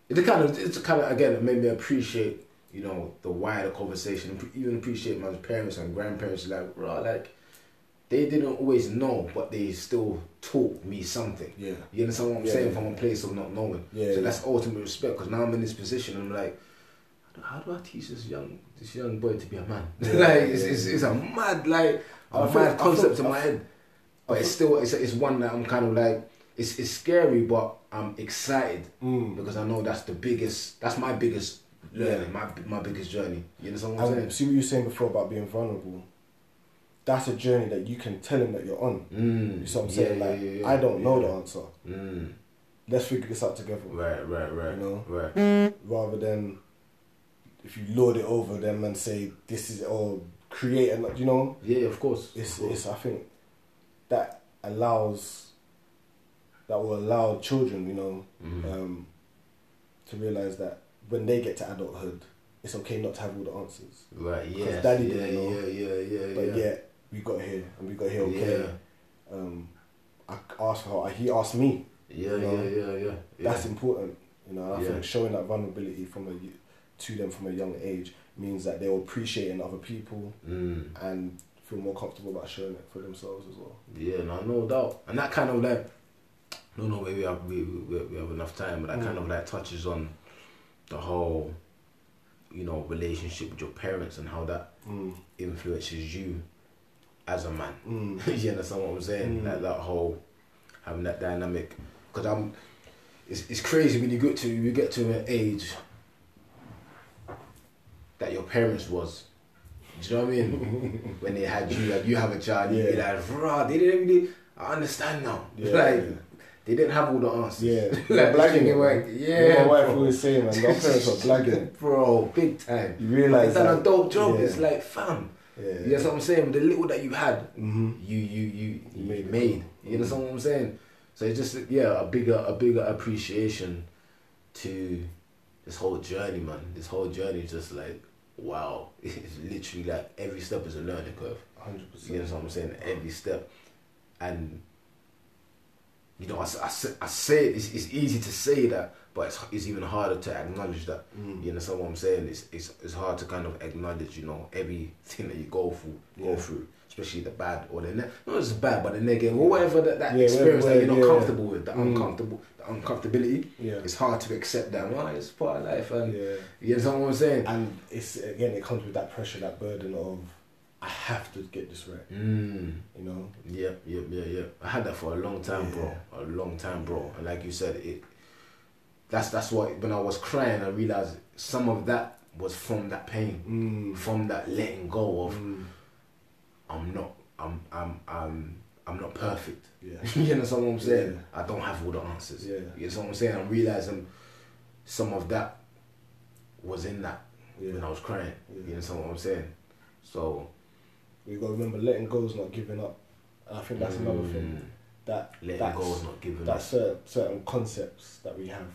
it's kind of it's kind of again it made me appreciate you know the wider conversation. Even appreciate my parents and grandparents. Like bro, like they didn't always know, but they still taught me something. Yeah. You understand what I'm Yeah, saying? yeah. From a place of not knowing. Yeah, So yeah. that's ultimate respect. Because now I'm in this position. I'm like, how do I teach this young this young boy to be a man? [LAUGHS] Yeah, like it's, yeah, it's, yeah. it's a mad like a I mad feel- concept feel- in my head. But it's still it's, it's one that I'm kind of like it's it's scary, but I'm excited Mm. because I know that's the biggest. That's my biggest learning. My my biggest journey. You understand what I'm saying? See what you were saying before about being vulnerable. That's a journey that you can tell him that you're on. Mm. You see what I'm saying? yeah, like, yeah, yeah. I don't know the answer. Mm. Let's figure this out together. Right, right, right. You know? right. Rather than if you lord it over them and say this is or create and you know, Yeah, of course. it's of course. it's I think that allows that will allow children, you know, Mhm. um, to realise that when they get to adulthood, it's okay not to have all the answers. Right, yeah. Because daddy yeah, didn't know. yeah, yeah, yeah, But yeah. yet we got here and we got here okay. Yeah. Um, I asked for her, he asked me. Yeah, You know, yeah, yeah, yeah. That's important, you know. I Yeah. think showing that vulnerability from a to them from a young age means that they'll appreciate in other people Mm. and feel more comfortable about showing it for themselves as well. Yeah, no, no doubt. And that kind of like, no, no, maybe we have, we, we, we have enough time, but that kind Mm. of like touches on the whole, you know, relationship with your parents and how that Mm. influences you as a man. Mm. [LAUGHS] you understand what I'm saying? Mm. Like that whole having that dynamic. Because I'm, it's, it's crazy when you get to you get to an age that your parents was. Do you know what I mean? [LAUGHS] when they had you, like you have a child, you'd be like, rah, they didn't really. I understand now. Yeah, [LAUGHS] like yeah. they didn't have all the answers. Yeah, like blagging it, like, yeah, my wife bro. always saying, man, our parents are blagging. bro, big time. You done a that- dope job. yeah. It's like, fam. Yeah, You know what I'm saying? The little that you had, hmm you you you, you made made. it. You understand what I'm saying? So it's just yeah, a bigger a bigger appreciation to this whole journey, man. This whole journey is just like wow. [LAUGHS] It's literally like every step is a learning curve. Hundred percent. You know what I'm saying? Every step, and you know, I I say it, it's, it's easy to say that, but it's, it's even harder to acknowledge that. Mm. You understand what I'm saying? It's, it's it's hard to kind of acknowledge, you know, everything that you go through, go through, especially the bad or the ne- not just bad, but the negative or whatever that, that Yeah, experience that you're not yeah. comfortable with, the Mm. uncomfortable, the uncomfortability. Yeah. It's hard to accept that. Well, it's part of life, and Yeah. you understand what I'm saying? And it's again, it comes with that pressure, that burden of I have to get this right. Mm. You know. Yep, yep, yeah, yeah. I had that for a long time, bro. A long time, bro. And like you said, it. That's that's what when I was crying, I realized some of that was from that pain, Mm. from that letting go of Mm. I'm not, I'm, I'm, I'm, I'm not perfect. Yeah. [LAUGHS] you understand what I'm saying? Yeah. I don't have all the answers. Yeah. You understand what I'm saying? I'm realizing some of that was in that Yeah. when I was crying. You understand what I'm saying? So We got to remember letting go is not giving up. And I think that's another mm, thing that Letting go is not giving that up. certain certain concepts that we have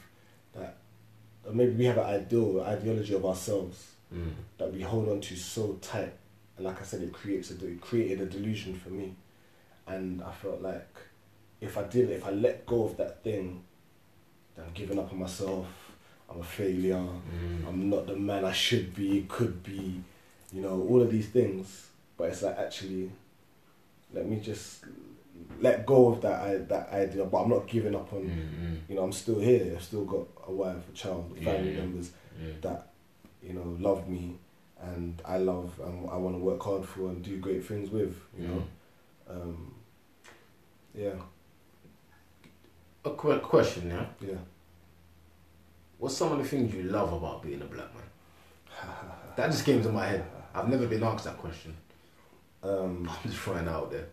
maybe we have an ideal ideology of ourselves Mm. that we hold on to so tight and like I said it creates a it created a delusion for me and I felt like if I did if I let go of that thing then I'm giving up on myself I'm a failure Mm. I'm not the man I should be could be you know all of these things but it's like actually let me just let go of that I, that idea but I'm not giving up on Mm, you know I'm still here I've still got a wife a child family yeah. members mm, mm. that you know love me and I love and I want to work hard for and do great things with you know um, yeah A quick question, yeah. yeah What's some of the things you love about being a black man? [LAUGHS] That just came to my head. I've never been asked that question. um, I'm just throwing out there.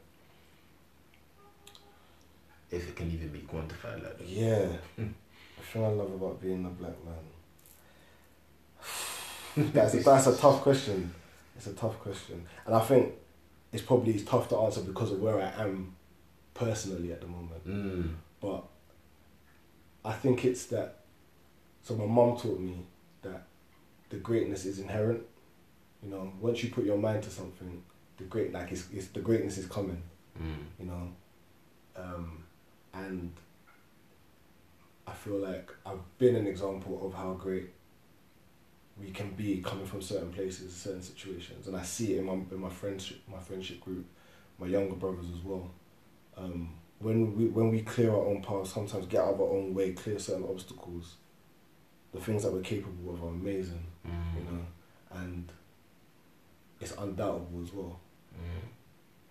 If it can even be quantified like that. yeah the thing I love about being a black man [LAUGHS] that's, that's a tough question it's a tough question and I think it's probably tough to answer because of where I am personally at the moment Mm. but I think it's that. So my mum taught me that the greatness is inherent. You know, once you put your mind to something, the great like it's, it's the greatness is coming. Mm. You know, um, and I feel like I've been an example of how great we can be coming from certain places, certain situations, and I see it in my in my friendship my friendship group, my younger brothers as well. Um, when we when we clear our own paths, sometimes get out of our own way, clear certain obstacles, the things that we're capable of are amazing, you Mm. know, and it's undoubtable as well. Mm.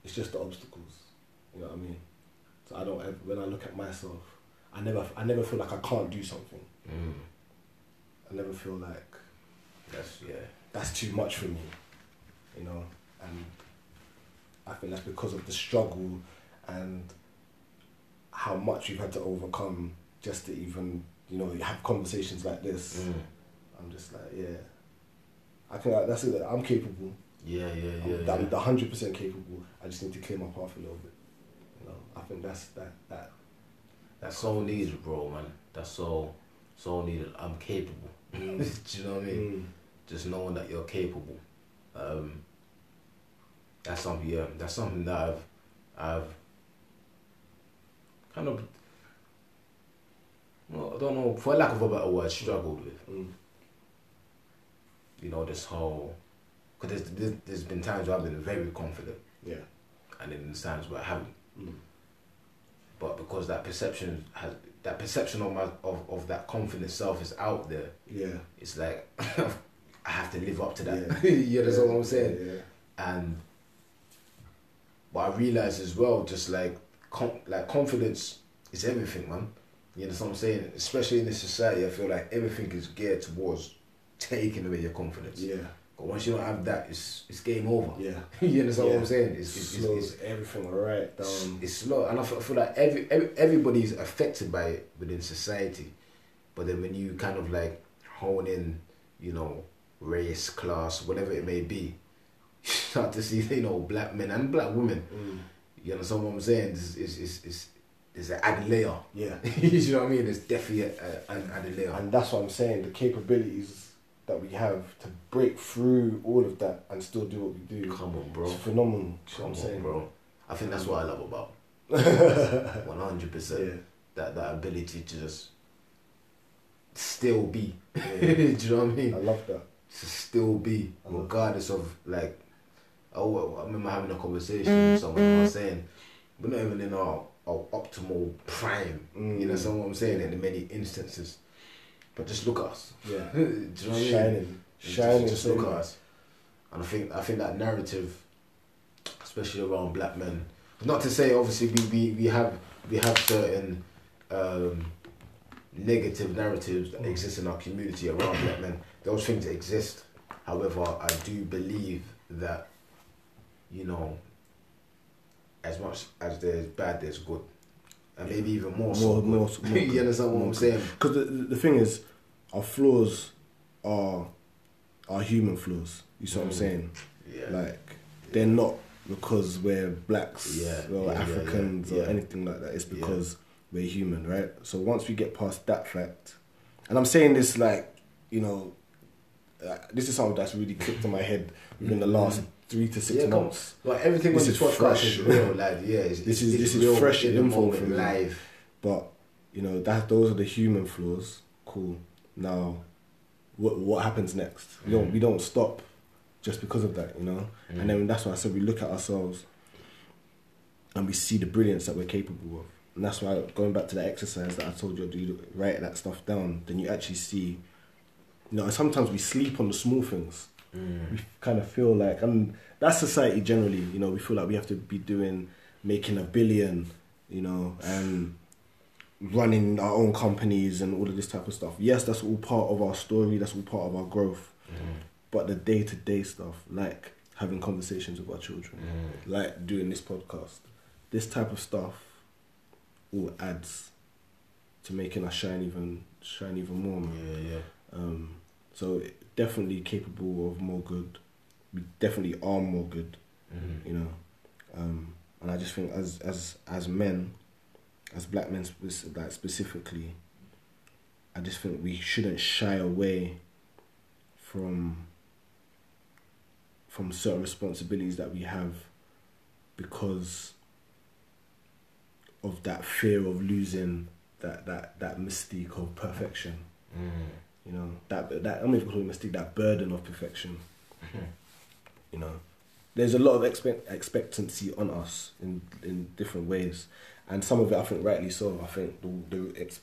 It's just the obstacles, you know what I mean. So I don't ever when I look at myself, I never I never feel like I can't do something. Mm. I never feel like That's yeah. that's too much for me, you know, and I think that's because of the struggle and how much we've had to overcome just to even, you know, have conversations like this. Mm. I'm just like, yeah, I think that- that's it. I'm capable. Yeah, yeah, I'm, yeah. I'm yeah. hundred percent capable. I just need to clear my path a little bit. I think that's that that. That's so needed, bro, man. That's so so needed. I'm capable. Mm. [LAUGHS] Do you know what I mean? Mm. Just knowing that you're capable. Um, that's something. Yeah, that's something that I've I've kind of. Well, I don't know, for lack of a better word, struggled with. Mm. You know, this whole. Because there's, there's, there's been times where I've been very confident, Yeah. and then there's times where I haven't. Mm. But because that perception has that perception of my of, of that confident self is out there, Yeah. it's like [LAUGHS] I have to live up to that. Yeah. [LAUGHS] that's understand what I'm saying? Yeah. And but I realize as well, just like com- like confidence is everything, man. You know what I'm saying? Especially in this society, I feel like everything is geared towards taking away your confidence. Yeah. Once you don't have that, it's it's game over. Yeah. [LAUGHS] you understand what I'm saying? It's it's, it's, slows it's, everything right down. it's slow, and I feel, I feel like every, every everybody's affected by it within society. But then when you kind of like hone in, you know, race, class, whatever it may be, [LAUGHS] you start to see you know black men and black women. Mm. You understand what I'm saying? It's it's it's, it's there's an added layer. Yeah. [LAUGHS] you know what I mean? There's definitely a, a, an added layer. And that's what I'm saying. The capabilities that we have to break through all of that and still do what we do. Come on, bro. It's phenomenal. Come what I'm on, saying, bro. I think that's what I love about. [LAUGHS] One hundred percent. That that ability to just still be. [LAUGHS] Do you know what I mean? I love that. to still be, regardless of like. Oh, I remember having a conversation with someone. and I was saying we're not even in our, our optimal prime. You know, Mm. so what I'm saying in many instances. But just look at us. Yeah. [LAUGHS] Do you know what I mean? Shining. Just- Shining. Just, look at us. And I think I think that narrative, especially around black men. Not to say obviously we, we, we have we have certain um, negative narratives that exist in our community around black men. Those things exist. However, I do believe that, you know, as much as there's bad, there's good. And maybe even more so. More- [LAUGHS] good. more more you understand what More I'm saying? Because the, the thing is, our flaws are are human flaws. You see what I'm Mm. saying? Yeah. Like they're not because we're blacks Yeah, or yeah, Africans yeah, or anything like that. It's because we're human, right? So once we get past that fact, and I'm saying this like you know, uh, this is something that's really clicked in my head within the last three to six Mm. Months. Like everything This is fresh. is real, like yeah. It's, This is- this is fresh info live. But you know that those are the human flaws. Cool. Now, what what happens next? We don't we don't stop just because of that, you know. And then that's why I said we look at ourselves and we see the brilliance that we're capable of. And that's why going back to the exercise that I told you to do, write that stuff down. Then you actually see. You know, and sometimes we sleep on the small things. Mm. We kind of feel like, and that's society generally. You know, we feel like we have to be doing, making a billion. You know, and running our own companies and all of this type of stuff. Yes, that's all part of our story. That's all part of our growth. But the day to day stuff, like having conversations with our children, like doing this podcast, this type of stuff, all adds to making us shine even shine even more. Man. Yeah, yeah. Um, so definitely capable of more good. We definitely are more good Mhm. you know. Um, and I just think as as as men, as black men like specifically, I just think we shouldn't shy away from from certain responsibilities that we have because of that fear of losing that that that mystique of perfection. Mm. You know that that I'm even calling it mystique that burden of perfection. You know, there's a lot of expect expectancy on us in in different ways, and some of it I think rightly so. I think the the, ex,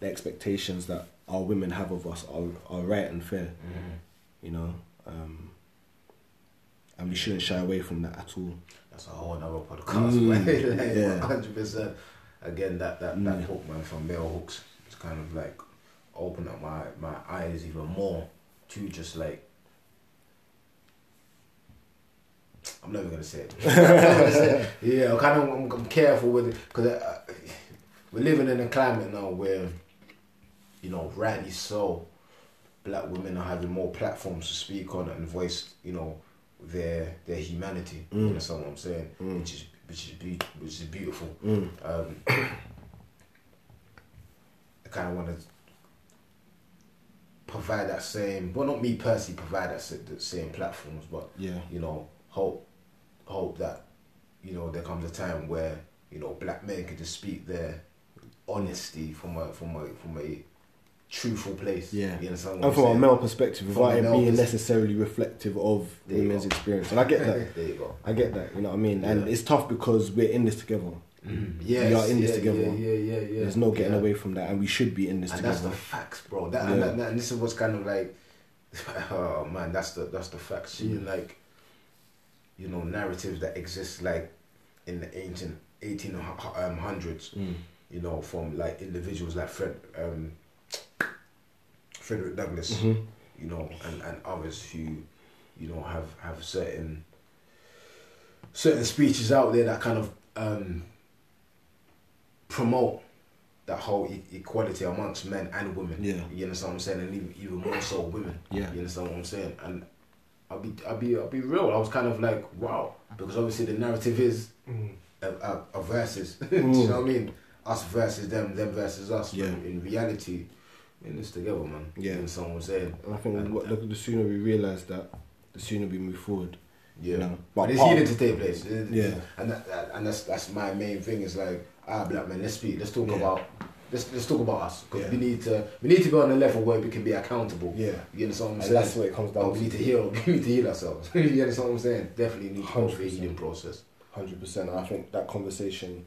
the expectations that our women have of us are are right and fair. Mhm. You know, um, and we shouldn't shy away from that at all. That's a whole other podcast, Mm, [LAUGHS] like, yeah. 100%. Again, that, that, that Mm. hook, man, from bell hooks, it's kind of like opened up my, my eyes even more to just like. I'm never gonna say it. Gonna say it. Yeah, I'm kind of I'm, I'm careful with it because uh, we're living in a climate now where, you know, rightly so, black women are having more platforms to speak on and voice, you know, their their humanity. You Mm. understand what I'm saying? Mm. Which is which is be- which is beautiful. Mm. Um, I kind of want to provide that same, well, not me personally provide that the same platforms, but Yeah. you know, hope hope that you know there comes a time where you know black men can just speak their honesty from a from a from a truthful place. Yeah. you understand what And I'm from a male perspective, From without it being pers- necessarily reflective of There you women's experience, and I get that. [LAUGHS] there you go. I get that. You know what I mean? And it's tough because we're in this together. Yes, We are in this yeah, together. Yeah, yeah, yeah, yeah. There's no getting yeah. away from that, and we should be in this and that's together. the facts, bro. That, and, Yeah. that, that- and this is what's kind of like, [LAUGHS] oh man, that's the that's the facts. Mm. like, you know, narratives that exist like in the ancient eighteen um, hundreds. Mm. You know, from like individuals like Fred, um, Frederick Douglass. Mhm. You know, and, and others who, you know, have have certain certain speeches out there that kind of um, promote that whole e- equality amongst men and women. Yeah. You understand what I'm saying? And even, even more so women. Yeah. You understand what I'm saying? And I'll be I'll be I'll be real. I was kind of like, wow. Because obviously the narrative is a, a, a versus. [LAUGHS] Do you know what I mean? Us versus them, them versus us. But Yeah. in reality, we're in this together, man. Yeah. And someone what I'm saying? And I think And- what, the, the sooner we realise that, the sooner we move forward. Yeah. No. But But it's part- healing to take place. Yeah. And that, that, and that's that's my main thing is like, ah black man, let's speak, let's talk Yeah. about let's let's talk about us because Yeah. we need to we need to be on a level where we can be accountable. Yeah. You understand what I'm And saying? that's what it comes down Oh, we need to heal. [LAUGHS] We need to heal ourselves. [LAUGHS] you understand what I'm saying? Definitely need to go through a healing process. Hundred percent. I think that conversation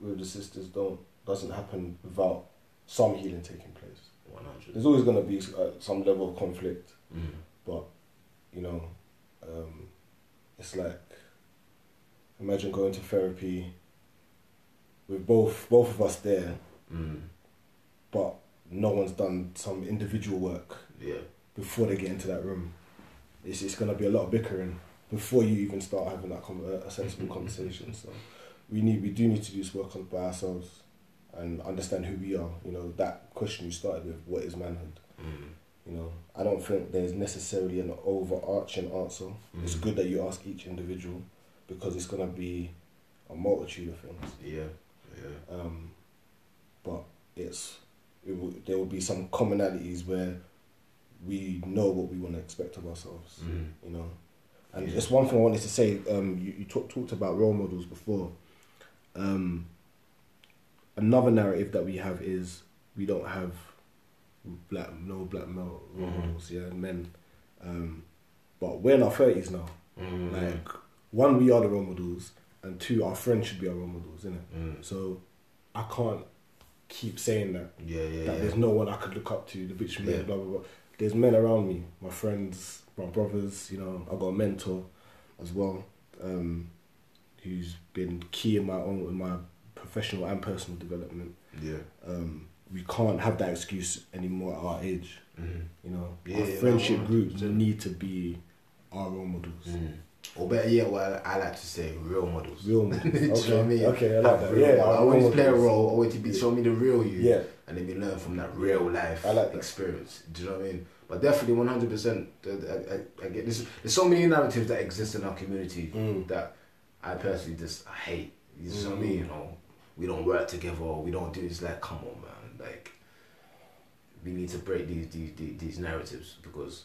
with the sisters don't doesn't happen without some healing taking place. One hundred. There's always going to be uh, some level of conflict, Mm. but you know, um, it's like imagine going to therapy with both both of us there, Mm. but no one's done some individual work Yeah. before they get into that room. It's it's going to be a lot of bickering before you even start having that con- a sensible [LAUGHS] conversation. So we need we do need to do this work on by ourselves and understand who we are. You know that question you started with: what is manhood? Mm. You know, I don't think there's necessarily an overarching answer. It's Mhm. good that you ask each individual because it's gonna be a multitude of things. Yeah. Yeah. Um, but it's it will, there will be some commonalities where we know what we want to expect of ourselves. Mm. You know, and Yeah. just one thing I wanted to say. Um, you, you talk, talked about role models before. Um, another narrative that we have is we don't have black no black male role Mhm. models. Yeah, men. Um, but we're in our thirties now. Mm. Like one, we are the role models, and two, our friends should be our role models, innit? Mm. So I can't keep saying that Yeah. Yeah. that Yeah. there's no one I could look up to, the bitch men, Yeah. blah blah blah. There's men around me, my friends, my brothers. You know, I got a mentor as well, um, who's been key in my own in my professional and personal development. Yeah. Um, we can't have that excuse anymore at our age. Mm. You know, Yeah, our friendship groups 100%. need to be our role models. Mm. Or better yet, what I like to say, real models. Real [LAUGHS] models. Do you know okay, what I mean? okay, I like that. Yeah, I always role play a role. I want to be show me the real you. Yeah. and then we learn from that real life I like that. experience. Do you know what I mean? But definitely, one hundred percent. I, get this. There's so many narratives that exist in our community Mm. that I personally just I hate. You know what I Mm. mean? You know, we don't work together. Or we don't do this. Like, come on, man. Like, we need to break these these, these narratives because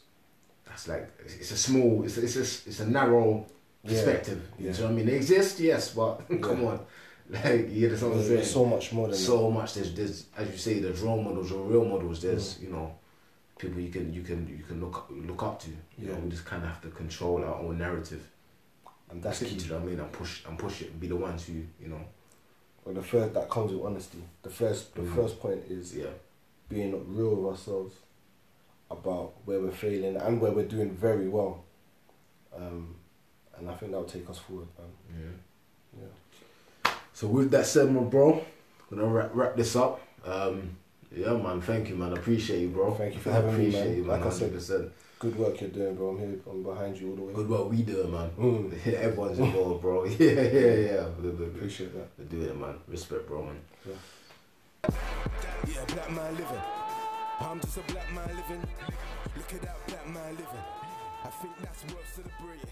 that's like it's a small. It's a, it's a, it's a narrow Yeah. perspective. You Yeah. know what I mean? They exist, yes, but [LAUGHS] come on. [LAUGHS] Like, you understand what I'm saying? There's so much more than so much. There's, there's, as you say, there's role models or real models. There's, Mm. you know, people you can, you can, you can look, look up to. You know, we just kind of have to control our own narrative. and that's key. Do you know what I mean? And push, and push it. And be the ones who, you know, Well, the first that comes with honesty. The first, the Mm. first point is yeah, being real with ourselves about where we're failing and where we're doing very well. Um, and I think that will take us forward, man. yeah. Yeah. So with that said, my bro, gonna wrap, wrap this up. Um, yeah, man. Thank you, man. I appreciate you, bro. Thank you for having me, appreciate man. You, man. Like I said, 100%. Good work you're doing, bro. I'm here. I'm behind you all the way. Good work we do, man. Mm. [LAUGHS] Everyone's involved, bro. [LAUGHS] Yeah, yeah, yeah. We- we- we- Appreciate that. We're doing it, man. Respect, bro, man. Yeah, black man living. I'm just a black man living. Look at that black man living. I think that's worth celebrating.